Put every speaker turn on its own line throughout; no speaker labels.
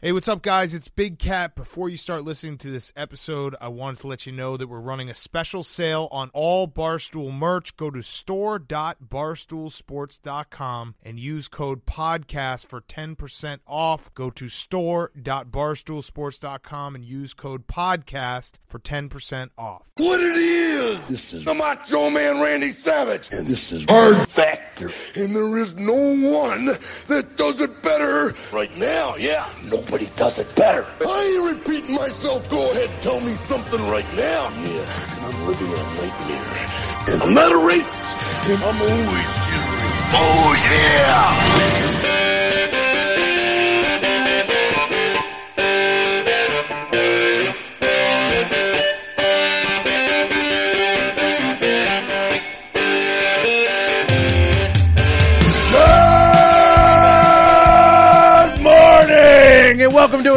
Hey, what's up, guys? It's Big Cat. Before you start listening to this episode, I wanted to let you know that we're running a special sale on all Barstool merch. Go to store.barstoolsports.com and use code PODCAST for 10% off. Go to store.barstoolsports.com and use code PODCAST for 10% off.
What it is?
This is
the Macho Man Randy Savage.
and this is Hard Factor.
And there is no one that does it better right now, yeah.
Nobody does it better.
I ain't repeating myself. Go ahead, tell me something right now.
Yeah, and I'm living a nightmare. And
I'm not a racist, and I'm always cheering. Oh, yeah!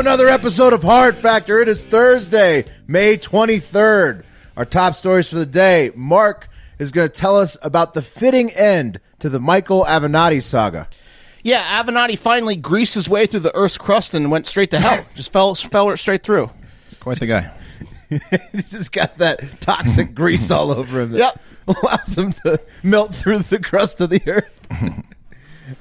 Another episode of Hard Factor. It is Thursday, May 23rd. Our top stories for the day. Mark is going to tell us about the fitting end to the Michael Avenatti saga.
Yeah, Avenatti finally greased his way through the Earth's crust and went straight to hell. Just fell fell straight through.
Quite the guy.
He's just got that toxic grease all over him that
Yep.
allows him to melt through the crust of the earth.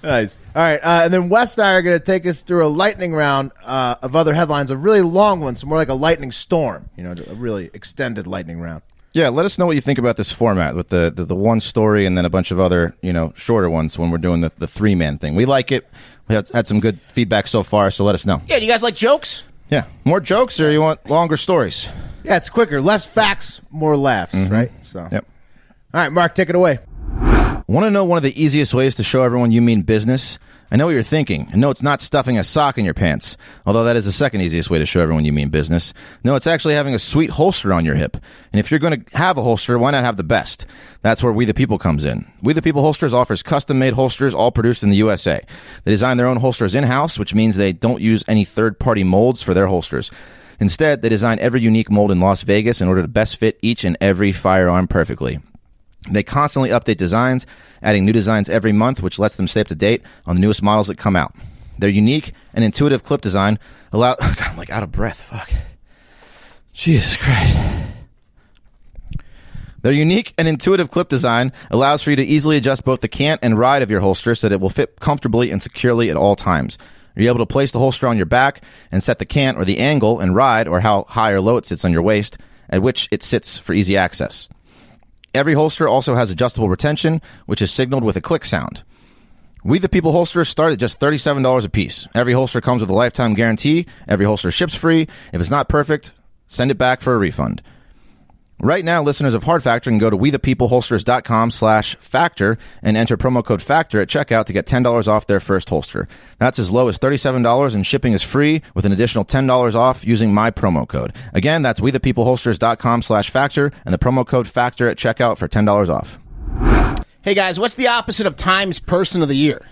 Nice. All right, uh, and then West and I are going to take us through a lightning round uh, of other headlines, a really long one, so more like a lightning storm. You know, a really extended lightning round.
Yeah, let us know what you think about this format with the, the, the one story and then a bunch of other, you know, shorter ones when we're doing the, the three man thing. We like it. We had, had some good feedback so far, so let us know.
Yeah, do you guys like jokes?
Yeah. More jokes or you want longer stories?
Yeah, it's quicker, less facts, more laughs, right? So,
Yep.
all right, Mark, take it away.
Want to know one of the easiest ways to show everyone you mean business? I know what you're thinking. No, it's not stuffing a sock in your pants, although that is the second easiest way to show everyone you mean business. No, it's actually having a sweet holster on your hip. And if you're going to have a holster, why not have the best? That's where We the People comes in. We the People Holsters offers custom made holsters all produced in the USA. They design their own holsters in house, which means they don't use any third party molds for their holsters. Instead, they design every unique mold in Las Vegas in order to best fit each and every firearm perfectly. They constantly update designs, adding new designs every month, which lets them stay up to date on the newest models that come out. Their unique and intuitive clip design allow. God, I'm like out of breath. Fuck. Jesus Christ. Their unique and intuitive clip design allows for you to easily adjust both the cant and ride of your holster so that it will fit comfortably and securely at all times. You're able to place the holster on your back and set the cant or the angle and ride or how high or low it sits on your waist, at which it sits for easy access. Every holster also has adjustable retention, which is signaled with a click sound. We the People holsters start at just $37 a piece. Every holster comes with a lifetime guarantee. Every holster ships free. If it's not perfect, send it back for a refund. Right now, listeners of Hard Factor can go to wethepeopleholsters.com slash factor and enter promo code factor at checkout to get $10 off their first holster. That's as low as $37 and shipping is free with an additional $10 off using my promo code. Again, that's wethepeopleholsters.com slash factor and the promo code factor at checkout for $10 off.
Hey guys, what's the opposite of Times Person of the Year?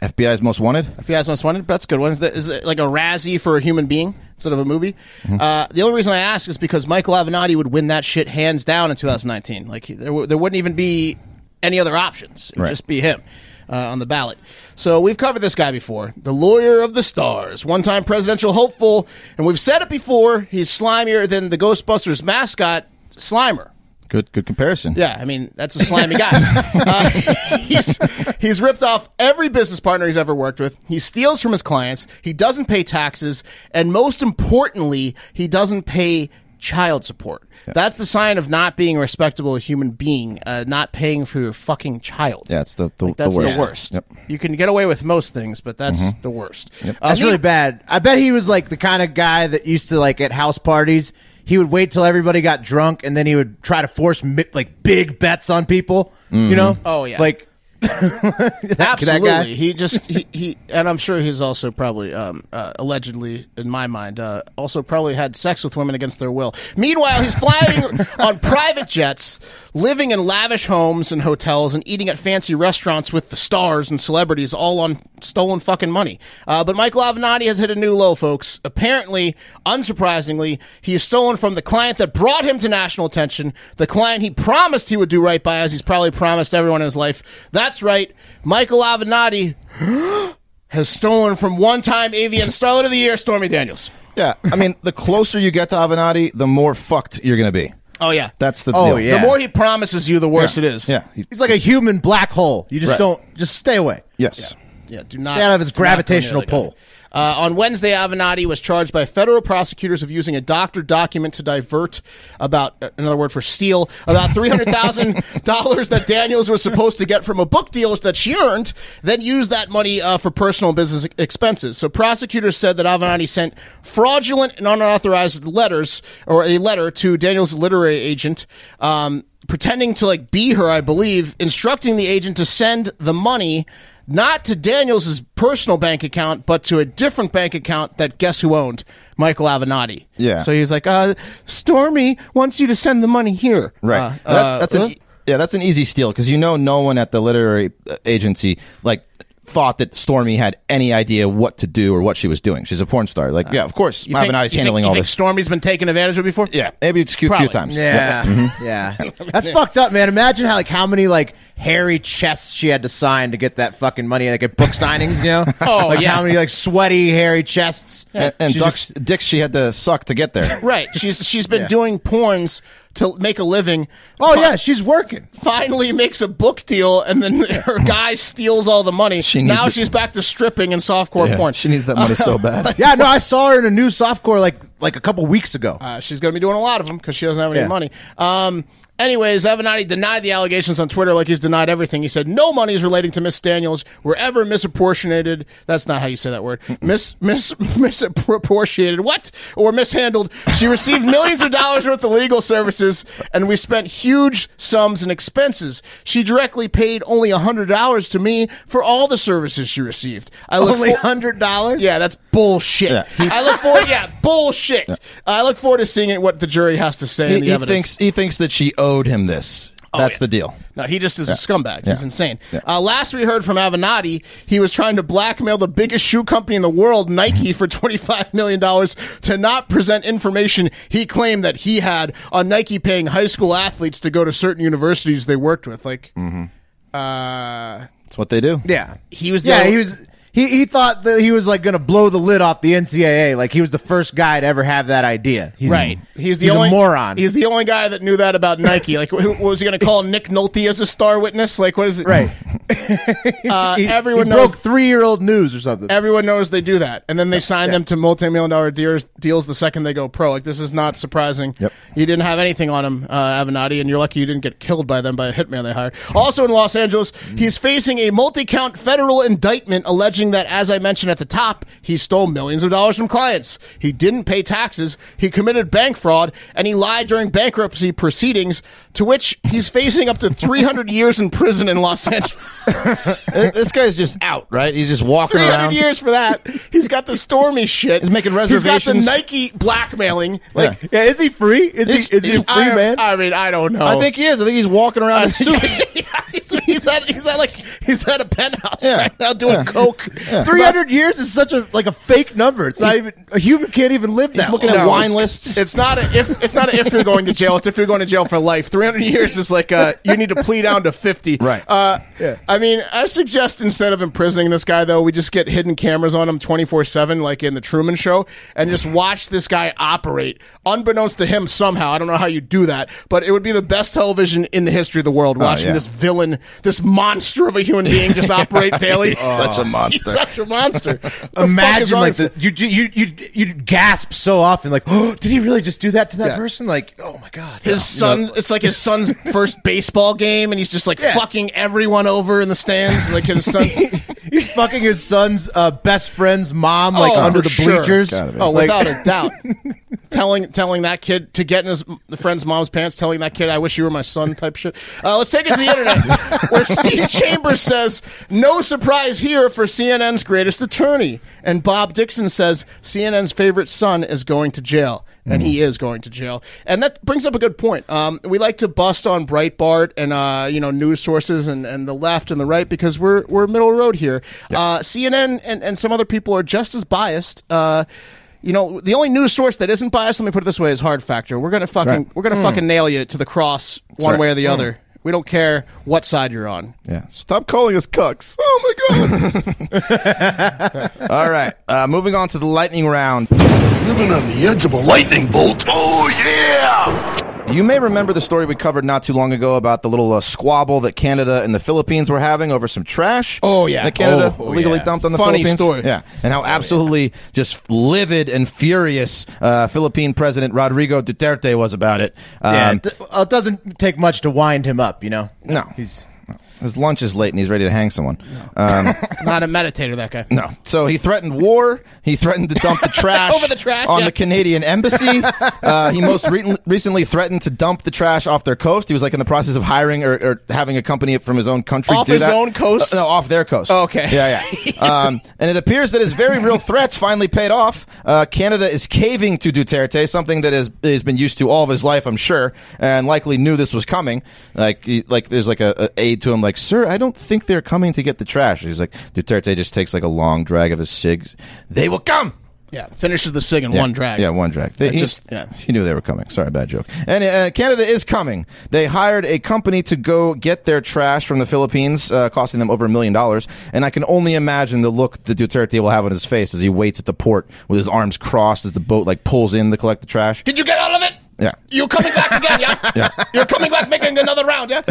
FBI's most wanted?
FBI's most wanted, that's a good one. Is, that, is it like a Razzie for a human being instead of a movie? Uh, the only reason I ask is because Michael Avenatti would win that shit hands down in 2019. Like there, w- there wouldn't even be any other options. It would
Right.
just be him uh, on the ballot. So we've covered this guy before, the lawyer of the stars, one-time presidential hopeful, and we've said it before. He's slimier than the Ghostbusters mascot, Slimer.
Good, good comparison.
Yeah, I mean that's a slimy guy. uh, he's he's ripped off every business partner he's ever worked with. He steals from his clients. He doesn't pay taxes, and most importantly, he doesn't pay child support. That's the sign of not being a respectable human being. Uh, not paying for your fucking child.
Yeah, it's the, the,
That's
the worst.
the worst.
Yep.
You can get away with most things, but that's the worst. Uh,
That's
me-
really bad. I bet he was like the kind of guy that used to like at house parties. He would wait till everybody got drunk, and then he would try to force mi- like big bets on people. You know?
Oh, yeah.
Like that, that
Absolutely.
guy.
He just he, he and I'm sure he's also probably um, uh, allegedly in my mind uh, also probably had sex with women against their will. Meanwhile, he's flying on private jets, living in lavish homes and hotels, and eating at fancy restaurants with the stars and celebrities, all on stolen fucking money. Uh, but Michael Avenatti has hit a new low, folks. Apparently, unsurprisingly, he is stolen from the client that brought him to national attention, the client he promised he would do right by, as he's probably promised everyone in his life. That's right, Michael Avenatti has stolen from one-time AVN Starlet of the Year, Stormy Daniels.
Yeah, I mean, the closer you get to Avenatti, the more fucked you're going to be.
Oh yeah,
That's the
Oh,
deal.
yeah.
The more he promises you, the worse it is.
Yeah. He-
He's like a human black hole. You just
Right.
don't just stay away.
Yes.
Yeah, do not
Stay out of his
do not go near
gravitational
the guy.
pull.
Uh, on Wednesday, Avenatti was charged by federal prosecutors of using a doctor document to divert about another word for steal about three hundred thousand dollars that Daniels was supposed to get from a book deal that she earned, then used that money uh, for personal business expenses. So prosecutors said that Avenatti sent fraudulent and unauthorized letters or a letter to Daniels' literary agent. Um, pretending to like be her, I believe, instructing the agent to send the money not to Daniels' personal bank account, but to a different bank account that guess who owned? Michael Avenatti.
Yeah.
So he's like, uh, Stormy wants you to send the money here.
Right.
Uh,
That- that's an
uh,
yeah, that's an easy steal because you know no one at the literary agency like thought that Stormy had any idea what to do or what she was doing. She's a porn star. Like, yeah, of course,
you think-
Avenatti's
you
handling
think, you
all
think
this.
Stormy's been taken advantage of before?
yeah, maybe it's a few, few
Probably.
times.
Yeah, yeah. Mm-hmm. That's fucked up, man. Imagine how like how many like hairy chests she had to sign to get that fucking money, like at book signings, you know?
Oh,
like
yeah.
how many like sweaty hairy chests?
And, and
She
ducks,
just-
dicks she had to suck to get there.
Right. She's she's been doing porns to make a living.
oh
Fi-
yeah, she's working.
Finally makes a book deal, and then her guy steals all the money.
She
now
it.
she's back to stripping and softcore
Yeah,
porn.
She needs that money so bad.
Yeah, no, I saw her in a new softcore like like a couple weeks ago.
Uh, she's going to be doing a lot of them because she doesn't have any
Yeah.
money. Um, anyways, Avenatti denied the allegations on Twitter like he's denied everything. He said no money is relating to Miss Daniels were ever misappropriated. That's not how you say that word. Mis mis misappropriated what or mishandled. She received millions of dollars worth of legal services, and we spent huge sums in expenses. She directly paid only hundred dollars to me for all the services she received. I look
Only
for-
hundred dollars.
yeah, that's bullshit.
Yeah.
I look forward. Yeah, bullshit. I look forward to seeing it, what the jury has to say in
He,
the
he
evidence.
thinks he thinks that she owed him this. That's
yeah.
the deal.
no, he just is a scumbag. He's
Yeah.
insane. Uh, last we heard from Avenatti, he was trying to blackmail the biggest shoe company in the world, Nike, for $25 million to not present information he claimed that he had on Nike paying high school athletes to go to certain universities they worked with. Like,
Mm-hmm.
uh,
That's what they do.
Yeah.
he was the
Yeah, he was. He, he thought that he was like going to blow the lid off the NCAA. Like he was the first guy to ever have that idea. He's,
Right. He's the
he's
only
a moron.
He's the only guy that knew that about Nike. Like, who, was he going to call Nick Nolte as a star witness? Like, what is it?
right.
Uh,
He,
everyone
he
knows.
broke three year old news or something.
Everyone knows they do that, and then they sign them to multi-million dollar deals, deals the second they go pro. Like this is not surprising.
Yep.
You didn't have anything on him, uh, Avenatti, and you're lucky you didn't get killed by them by a hitman they hired. Also in Los Angeles, he's facing a multi-count federal indictment alleging that, as I mentioned at the top, he stole millions of dollars from clients. He didn't pay taxes. He committed bank fraud, and he lied during bankruptcy proceedings, to which he's facing up to 300 years in prison in Los Angeles.
This guy's just out, right? He's just walking
300
around.
years for that. He's got the stormy shit.
He's making reservations.
He's got the. Nike blackmailing. Like,
yeah, is he free? Is
He's-
he is he a free
I,
man?
I mean, I don't know.
I think he is. I think he's walking around in suits.
yeah, he's, he's at he's at like he's at a penthouse
Yeah.
right now doing
Yeah.
coke.
Three hundred years is such a like a fake number. It's not even a human can't even live that.
He's looking
long.
at
No,
wine
it's-
lists.
It's not a, if it's not a, if you're going to jail. It's if you're going to jail for life. Three hundred years is like uh, you need to plea down to fifty.
Right.
Uh, I mean, I suggest instead of imprisoning this guy, though, we just get hidden cameras on him twenty four seven, like in the Truman Show, and just watch this guy operate, unbeknownst to him somehow. I don't know how you do that, but it would be the best television in the history of the world. Watching
yeah.
this villain, this monster of a human being, just operate daily.
Such a
He's
monster.
such a monster. The fuck is
Imagine like the, you you you you gasp so often like oh did he really just do that to that
Yeah.
person like oh my god
His
You
son,
know?
it's like his son's first baseball game, and he's just like fucking everyone over in the stands. Like his son,
he's fucking his son's uh, best friend's mom like
Oh,
under the bleachers
Gotta
oh,
Like-
without a doubt, telling telling that kid to get in his friend's mom's pants, telling that kid, "I wish you were my son," type shit. Uh, let's take it to the internet, where Steve Chambers says, "No surprise here for CNN's greatest attorney," and Bob Dixon says CNN's favorite son is going to jail. And he is going to jail, and that brings up a good point. Um, we like to bust on Breitbart and uh, you know news sources and, and the left and the right because we're we're middle road here. Uh, CNN and, and some other people are just as biased. Uh, you know, the only news source that isn't biased, let me put it this way, is Hard Factor. We're gonna fucking
right.
we're gonna fucking nail you to the cross one
right.
way or the other. We don't care what side you're on.
Yeah. Stop calling us cucks. Oh my god. All right. Uh, moving on to the lightning round.
Living on the edge of a lightning bolt. Oh, yeah!
You may remember the story we covered not too long ago about the little uh, squabble that Canada and the Philippines were having over some trash.
Oh, yeah.
that Canada
Oh, oh,
illegally
yeah.
dumped on the
Funny
Philippines.
story.
Yeah, and how absolutely just livid and furious uh, Philippine President Rodrigo Duterte was about it.
Yeah,
Um,
it, uh, it doesn't take much to wind him up, you know.
No.
he's
his lunch is late and he's ready to hang someone. Um,
Not a meditator, that guy.
No. So he threatened war. He threatened to dump the trash
Over the trash,
on
yeah.
the Canadian embassy. Uh, he most re- recently threatened to dump the trash off their coast. He was like in the process of hiring or, or having a company from his own country
Off
do
his
that.
own coast?
Uh, no, off their coast.
Oh, okay.
Yeah, yeah. um, and it appears that his very real threats finally paid off. Uh, Canada is caving to Duterte, something that has has been used to all of his life, I'm sure, and likely knew this was coming. Like, he, like there's like a, a aide to him, like, "Sir, I don't think they're coming to get the trash." He's like, Duterte just takes like a long drag of his cigs. They will come.
Yeah, finishes the sig in
Yeah,
one drag.
Yeah, one drag. They, he,
just- yeah.
he knew they were coming. Sorry, bad joke. And uh, Canada is coming. They hired a company to go get their trash from the Philippines, uh, costing them over a million dollars. And I can only imagine the look that Duterte will have on his face as he waits at the port with his arms crossed as the boat like pulls in to collect the trash.
Did you get all of it?
Yeah.
You're coming back again, yeah?
Yeah.
You're coming back making another round, yeah?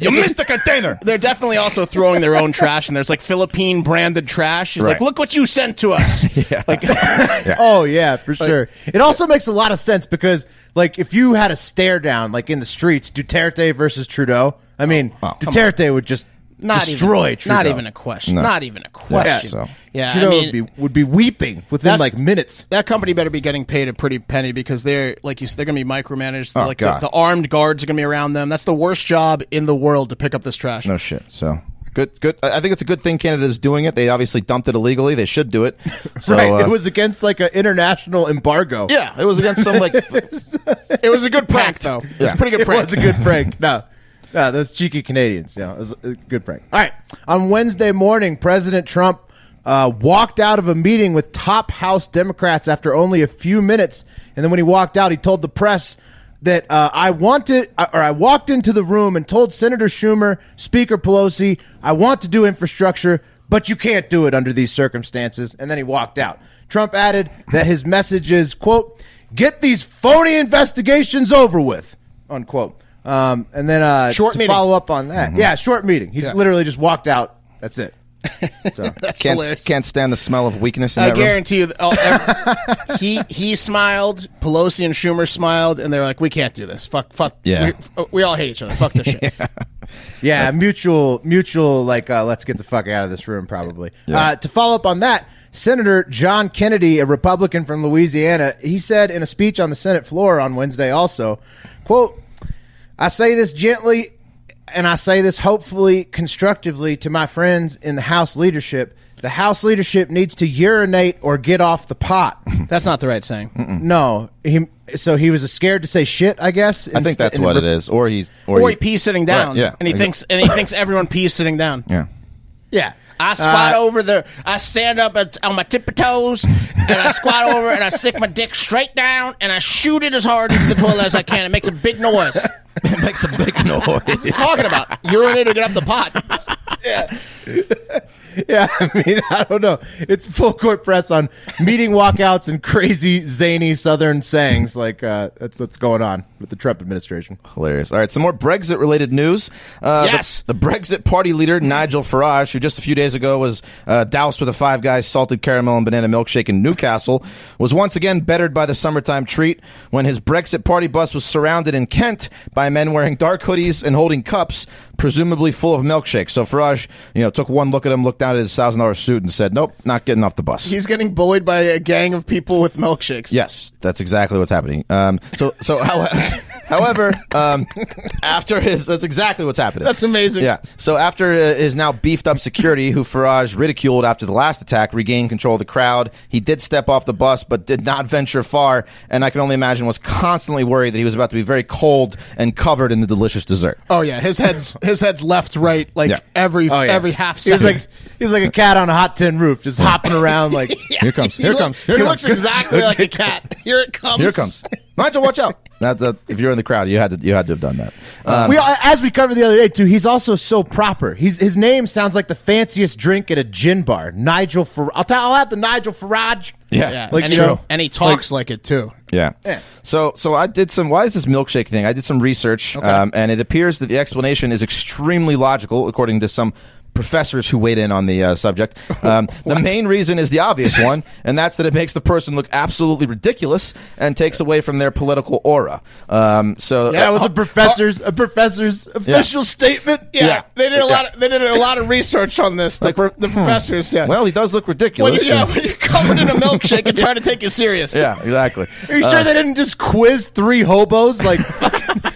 You missed the container.
They're definitely also throwing their own trash, and there's like Philippine branded trash. He's like, look what you sent to us. Like,
Oh yeah, for sure. It also makes a lot of sense because like if you had a stare down like in the streets, Duterte versus Trudeau. I mean, Duterte would just
not
destroy
even,
Trudeau.
not even a question.
No.
Not even a question.
so.
Yeah,
Trudeau
I mean,
would be would be weeping within like minutes.
that company better be getting paid a pretty penny because they're like you. said, They're going to be micromanaged.
Oh,
like the,
God.
the armed guards are going to be around them. That's the worst job in the world to pick up this trash.
No shit. So. Good, good. I think it's a good thing Canada is doing it. They obviously dumped it illegally. They should do it. So,
right.
uh,
it was against like an international embargo.
yeah, it was against some like
It was a good prank, though. It was a pretty good
it
prank.
was a good prank. No. No, those cheeky Canadians. Know, it was a good prank. All right. On Wednesday morning, President Trump uh, walked out of a meeting with top House Democrats after only a few minutes. And then when he walked out, he told the press that uh, I wanted, or I walked into the room and told Senator Schumer, Speaker Pelosi, I want to do infrastructure, but you can't do it under these circumstances. And then he walked out. Trump added that his message is, quote, get these phony investigations over with, unquote. Um, and then uh,
Short
to
meeting.
follow up on that. Yeah, short meeting. He
Yeah.
literally just walked out. That's it. So
That's
can't
hilarious.
can't stand the smell of weakness in
I
that room.
guarantee you, that all, ev- he he smiled. Pelosi and Schumer smiled, and they're like, "We can't do this. Fuck, fuck.
Yeah.
we, we all hate each other. Fuck this shit."
yeah, mutual, mutual. Like, uh, let's get the fuck out of this room. Probably. Uh, to follow up on that, Senator John Kennedy, a Republican from Louisiana, he said in a speech on the Senate floor on Wednesday, also, "quote I say this gently." And I say this hopefully constructively to my friends in the House leadership. The House leadership needs to urinate or get off the pot.
That's not the right saying.
No, he. So he was scared to say shit. I guess.
I think that's what it is. Or he's or,
Or
he,
he pees sitting down.
Right, yeah.
and he thinks and he thinks everyone pees sitting down.
Yeah.
Yeah,
I squat
Uh,
over the. I stand up at, on my tippy toes, and I squat over, and I stick my dick straight down, and I shoot it as hard into the toilet as I can. It makes a big noise.
it makes a big noise.
Talking about urinate or get off the pot.
Yeah, I mean, I don't know. It's full court press on meeting walkouts and crazy zany Southern sayings. Like uh, that's what's going on with the Trump administration.
Hilarious. All right, some more Brexit related news. Uh,
Yes.
The, the Brexit party leader, Nigel Farage, who just a few days ago was uh, doused with a Five Guys salted caramel and banana milkshake in Newcastle, was once again bettered by the summertime treat when his Brexit party bus was surrounded in Kent by men wearing dark hoodies and holding cups, presumably full of milkshakes. So Farage, you know, took one look at him, looked at his thousand dollar suit, and said, "Nope, not getting off the bus."
He's getting bullied by a gang of people with milkshakes.
Yes, that's exactly what's happening. Um, so, so, however, however, um, after his, that's exactly what's happening.
That's amazing.
Yeah. So after uh, his now beefed up security, who Farage ridiculed after the last attack, regained control of the crowd. He did step off the bus, but did not venture far, and I can only imagine was constantly worried that he was about to be very cold and covered in the delicious dessert.
Oh yeah, his head's his head's left, right, like
Yeah.
every
Oh, yeah.
every half
He was
second.
like he was like a cat on a hot tin roof, just hopping around like.
Here comes.
He
Here
look-
comes. Here
he
comes.
looks exactly like a cat. Here it comes.
Here it comes. Nigel, watch out. That's a, if you're in the crowd, you had to you had to have done that. Um,
we as we covered the other day too. He's also so proper. He's his name sounds like the fanciest drink at a gin bar. Nigel Farage. I'll, tell, I'll have the Nigel Farage.
yeah,
Yeah,
Like,
and, he,
know,
and he talks like, it too.
Yeah. So so I did some. Why is this milkshake thing? I did some research, um, and it appears that the explanation is extremely logical, according to some professors who weighed in on the uh, subject. Um, the main reason is the obvious one, and that's that it makes the person look absolutely ridiculous and takes away from their political aura. Um, so
That
uh,
was a professor's a professor's official statement.
Yeah,
Yeah.
they did a lot. Of, they did a lot of research on this. The, pro- the professors. Yeah.
well, he does look
when,
ridiculous.
you, yeah, when you're covered in a milkshake and trying to take you serious.
yeah, exactly.
Are you sure they didn't just quiz three hobos? Like,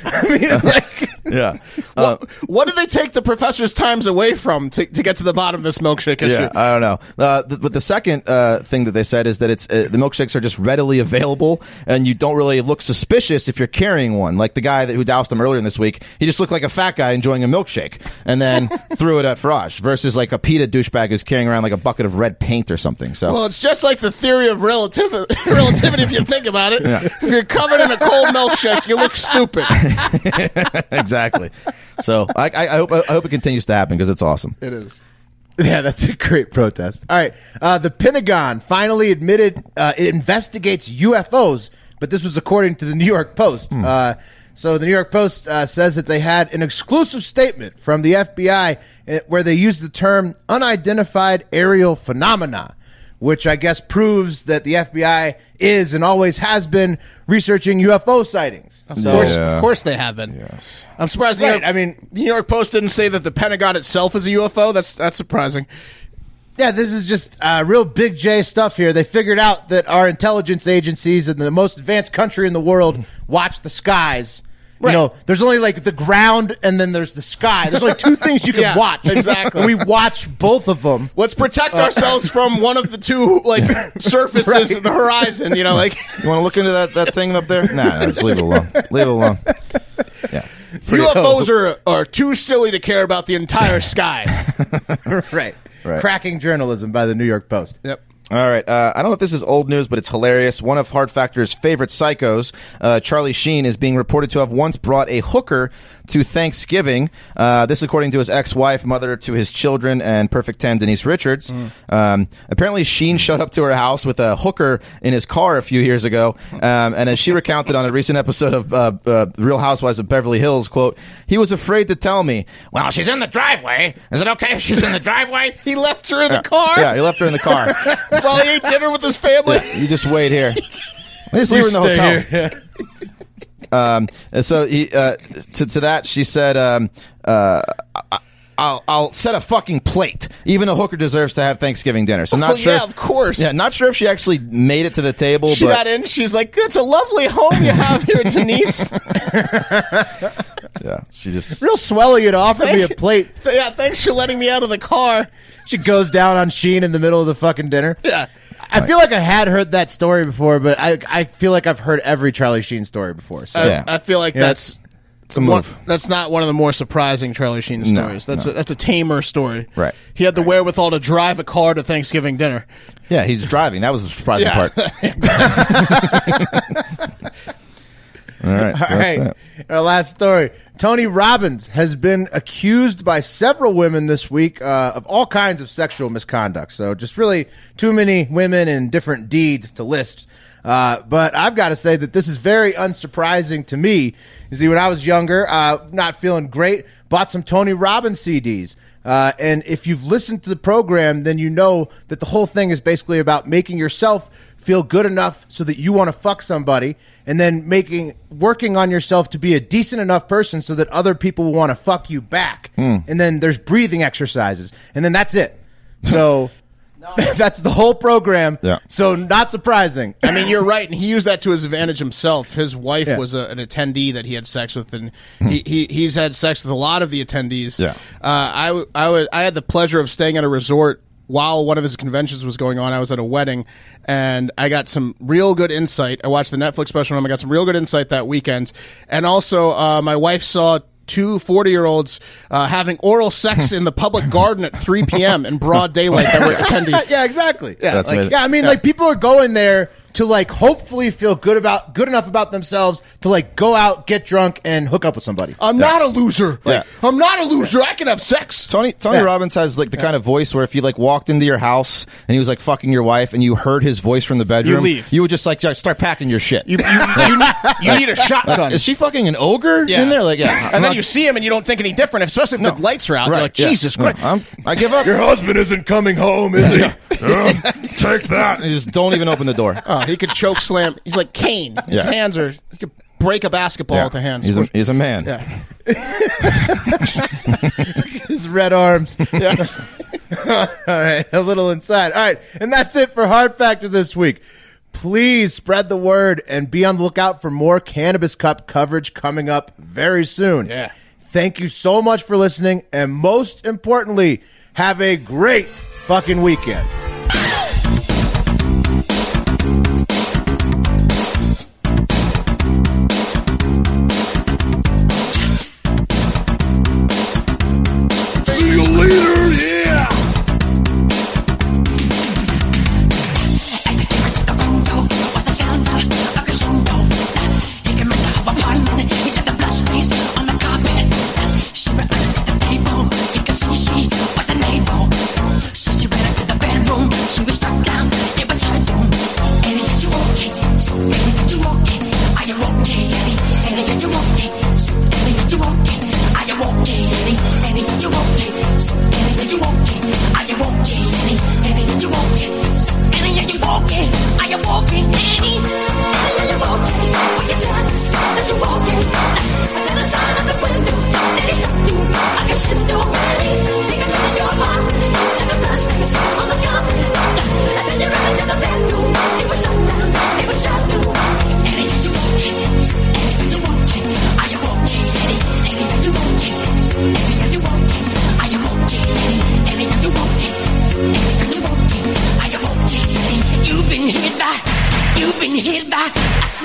I mean, like,
Yeah.
What, what did they take the professor's times away from to, to get to the bottom of this milkshake issue?
Yeah, I don't know. Uh, th- but the second uh, thing that they said is that it's uh, the milkshakes are just readily available, and you don't really look suspicious if you're carrying one. Like the guy that who doused them earlier in this week, he just looked like a fat guy enjoying a milkshake, and then threw it at Farage. Versus like a PETA douchebag who's carrying around like a bucket of red paint or something. So
Well, it's just like the theory of relativ- relativity if you think about it. If you're covered in a cold milkshake, you look stupid.
exactly. So I, I, I hope I hope it continues to happen because it's awesome.
It is.
yeah, that's a great protest. All right, uh, the Pentagon finally admitted uh, it investigates UFOs, but this was according to the New York Post. Uh, so the New York Post uh, says that they had an exclusive statement from the FBI uh, where they used the term unidentified aerial phenomena, which I guess proves that the FBI is and always has been researching UFO sightings.
Of
So,
course,
Yeah.
of course they have been. I'm surprised.
Right,
York,
I mean-
the New York Post didn't say that the Pentagon itself is a UFO. That's that's surprising.
Yeah, this is just uh, real big J stuff here. They figured out that our intelligence agencies in the most advanced country in the world watch the skies.
Right.
You know, there's only like the ground and then there's the sky. There's only two things you can
Yeah,
watch.
exactly.
And we watch both of them.
Let's protect uh, ourselves from one of the two like surfaces of the horizon. You know, like
You want to look into that, that thing up there? Nah, nah, just leave it alone. Leave it alone. Yeah.
UFOs are are too silly to care about the entire sky.
right.
Right.
Cracking journalism by the New York Post.
yep.
All right. Uh, I don't know if this is old news, but it's hilarious. One of Hard Factor's favorite psychos, uh, Charlie Sheen, is being reported to have once brought a hooker to Thanksgiving. Uh, this, according to his ex-wife, mother to his children, and Perfect Ten Denise Richards. Um, apparently, Sheen showed up to her house with a hooker in his car a few years ago, um, and as she recounted on a recent episode of uh, uh, Real Housewives of Beverly Hills, quote, he was afraid to tell me. Well, she's in the driveway. Is it okay if she's in the driveway?
He left her in the car
Yeah, he left her in the car.
while he ate dinner with his family.
You just wait here. Just leave her in the hotel.
here.
Um, and so he, uh, to, to that, she said, um, uh, I- I'll, I'll set a fucking plate. Even a hooker deserves to have Thanksgiving dinner. So not
Well,
sure.
yeah, of course.
Yeah, not sure if she actually made it to the table,
She
but
got in. She's like, "It's a lovely home you have here, Denise."
Yeah, she just
Real swelly had offered me a plate.
yeah, thanks for letting me out of the car.
She goes down on Sheen in the middle of the fucking dinner.
Yeah.
I feel like I had heard that story before, but I I feel like I've heard every Charlie Sheen story before. So
I,
Yeah.
I feel like
Yeah.
that's
it's a
one,
move.
that's not one of the more surprising Charlie Sheen
No,
stories. that's
no.
a, that's a tamer story.
Right.
He had the wherewithal to drive a car to Thanksgiving dinner.
Yeah, he's driving. That was the surprising part. All right. so
All
that's
right. Our last story. Tony Robbins has been accused by several women this week uh, of all kinds of sexual misconduct. So just really too many women and different deeds to list. Uh, but I've got to say that this is very unsurprising to me. You see, when I was younger, uh, not feeling great, bought some Tony Robbins CDs. Uh, and if you've listened to the program, then you know that the whole thing is basically about making yourself feel good enough so that you want to fuck somebody and then making working on yourself to be a decent enough person so that other people will want to fuck you back and then there's breathing exercises and then that's it so that's the whole program
Yeah.
so not surprising
I mean, you're right, and he used that to his advantage himself. His wife
Yeah.
was a, an attendee that he had sex with, and he, he he's had sex with a lot of the attendees.
Yeah.
uh, I I was I had the pleasure of staying at a resort while one of his conventions was going on. I was at a wedding, and I got some real good insight. I watched the Netflix special, and I got some real good insight that weekend, and also uh, my wife saw. Two 40 year olds uh, having oral sex in the public garden at 3 p.m. in broad daylight that were attendees.
yeah exactly
Yeah,
That's
like,
yeah i mean like people are going there
to like hopefully feel good about good enough about themselves to like go out, get drunk, and hook up with somebody.
I'm not a loser.
Yeah.
I'm not a loser. I can have sex.
Tony Tony
Yeah.
Robbins has like the kind of voice where if you like walked into your house and he was like fucking your wife and you heard his voice from the bedroom,
leave.
you would just like start packing your shit.
You, you, you, need, you need a shotgun.
Is she fucking an ogre
Yeah.
in there? Like yeah,
and then you see him and you don't think any different, especially if the lights are out. You're like. Jesus
No,
Christ.
I'm, I give up.
Your husband isn't coming home, is he? Take that.
You just don't even open the door.
Oh, he could choke slam. He's like Kane. His
Yeah.
hands are. He could break a basketball
Yeah.
with the hands.
He's a, he's a man.
yeah.
His red arms.
yeah.
All right, a little inside. All right, and that's it for Hard Factor this week. Please spread the word and be on the lookout for more Cannabis Cup coverage coming up very soon.
Yeah.
Thank you so much for listening, and most importantly, have a great fucking weekend.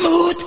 Smooth